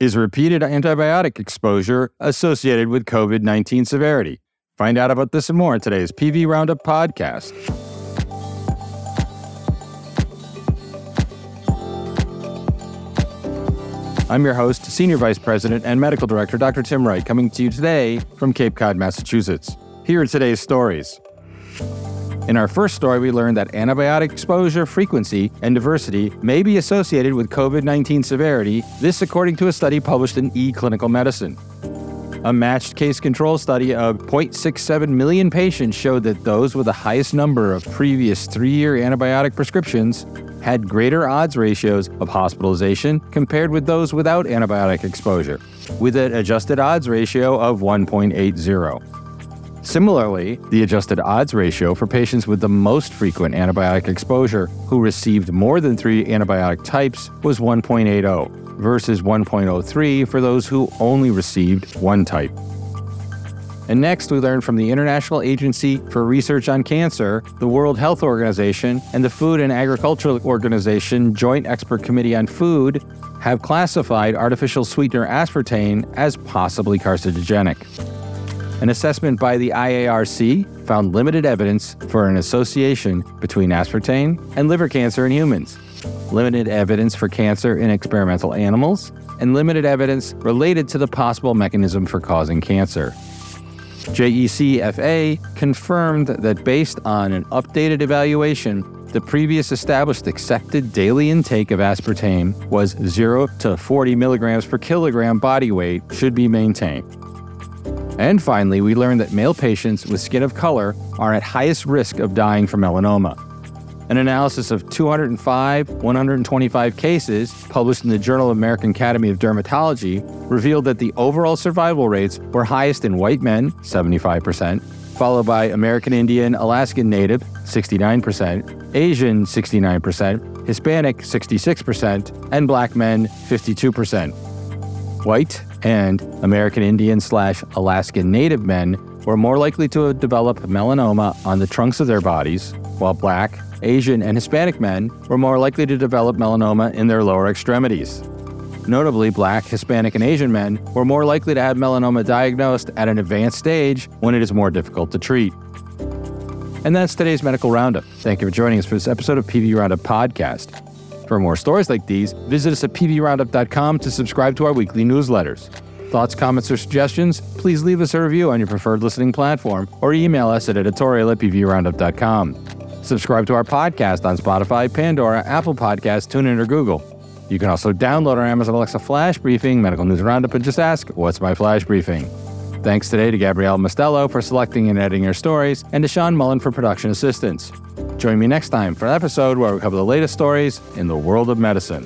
Is repeated antibiotic exposure associated with COVID 19 severity? Find out about this and more in today's PV Roundup podcast. I'm your host, Senior Vice President and Medical Director Dr. Tim Wright, coming to you today from Cape Cod, Massachusetts. Here are today's stories. In our first story, we learned that antibiotic exposure frequency and diversity may be associated with COVID 19 severity, this according to a study published in eClinical Medicine. A matched case control study of 0.67 million patients showed that those with the highest number of previous three year antibiotic prescriptions had greater odds ratios of hospitalization compared with those without antibiotic exposure, with an adjusted odds ratio of 1.80. Similarly, the adjusted odds ratio for patients with the most frequent antibiotic exposure who received more than three antibiotic types was 1.80 versus 1.03 for those who only received one type. And next, we learned from the International Agency for Research on Cancer, the World Health Organization, and the Food and Agricultural Organization Joint Expert Committee on Food have classified artificial sweetener aspartame as possibly carcinogenic. An assessment by the IARC found limited evidence for an association between aspartame and liver cancer in humans, limited evidence for cancer in experimental animals, and limited evidence related to the possible mechanism for causing cancer. JECFA confirmed that based on an updated evaluation, the previous established accepted daily intake of aspartame was 0 to 40 milligrams per kilogram body weight should be maintained. And finally, we learned that male patients with skin of color are at highest risk of dying from melanoma. An analysis of 205 125 cases, published in the Journal of American Academy of Dermatology, revealed that the overall survival rates were highest in white men, 75%, followed by American Indian, Alaskan Native, 69%, Asian, 69%, Hispanic, 66%, and black men, 52%. White and American Indian slash Alaskan Native men were more likely to develop melanoma on the trunks of their bodies, while black, Asian, and Hispanic men were more likely to develop melanoma in their lower extremities. Notably, black, Hispanic, and Asian men were more likely to have melanoma diagnosed at an advanced stage when it is more difficult to treat. And that's today's medical roundup. Thank you for joining us for this episode of PV Roundup Podcast. For more stories like these, visit us at pvroundup.com to subscribe to our weekly newsletters. Thoughts, comments, or suggestions? Please leave us a review on your preferred listening platform or email us at editorial at pvroundup.com. Subscribe to our podcast on Spotify, Pandora, Apple Podcasts, TuneIn, or Google. You can also download our Amazon Alexa Flash Briefing, Medical News Roundup, and just ask, What's my Flash Briefing? Thanks today to Gabrielle Mostello for selecting and editing our stories, and to Sean Mullen for production assistance. Join me next time for an episode where we cover the latest stories in the world of medicine.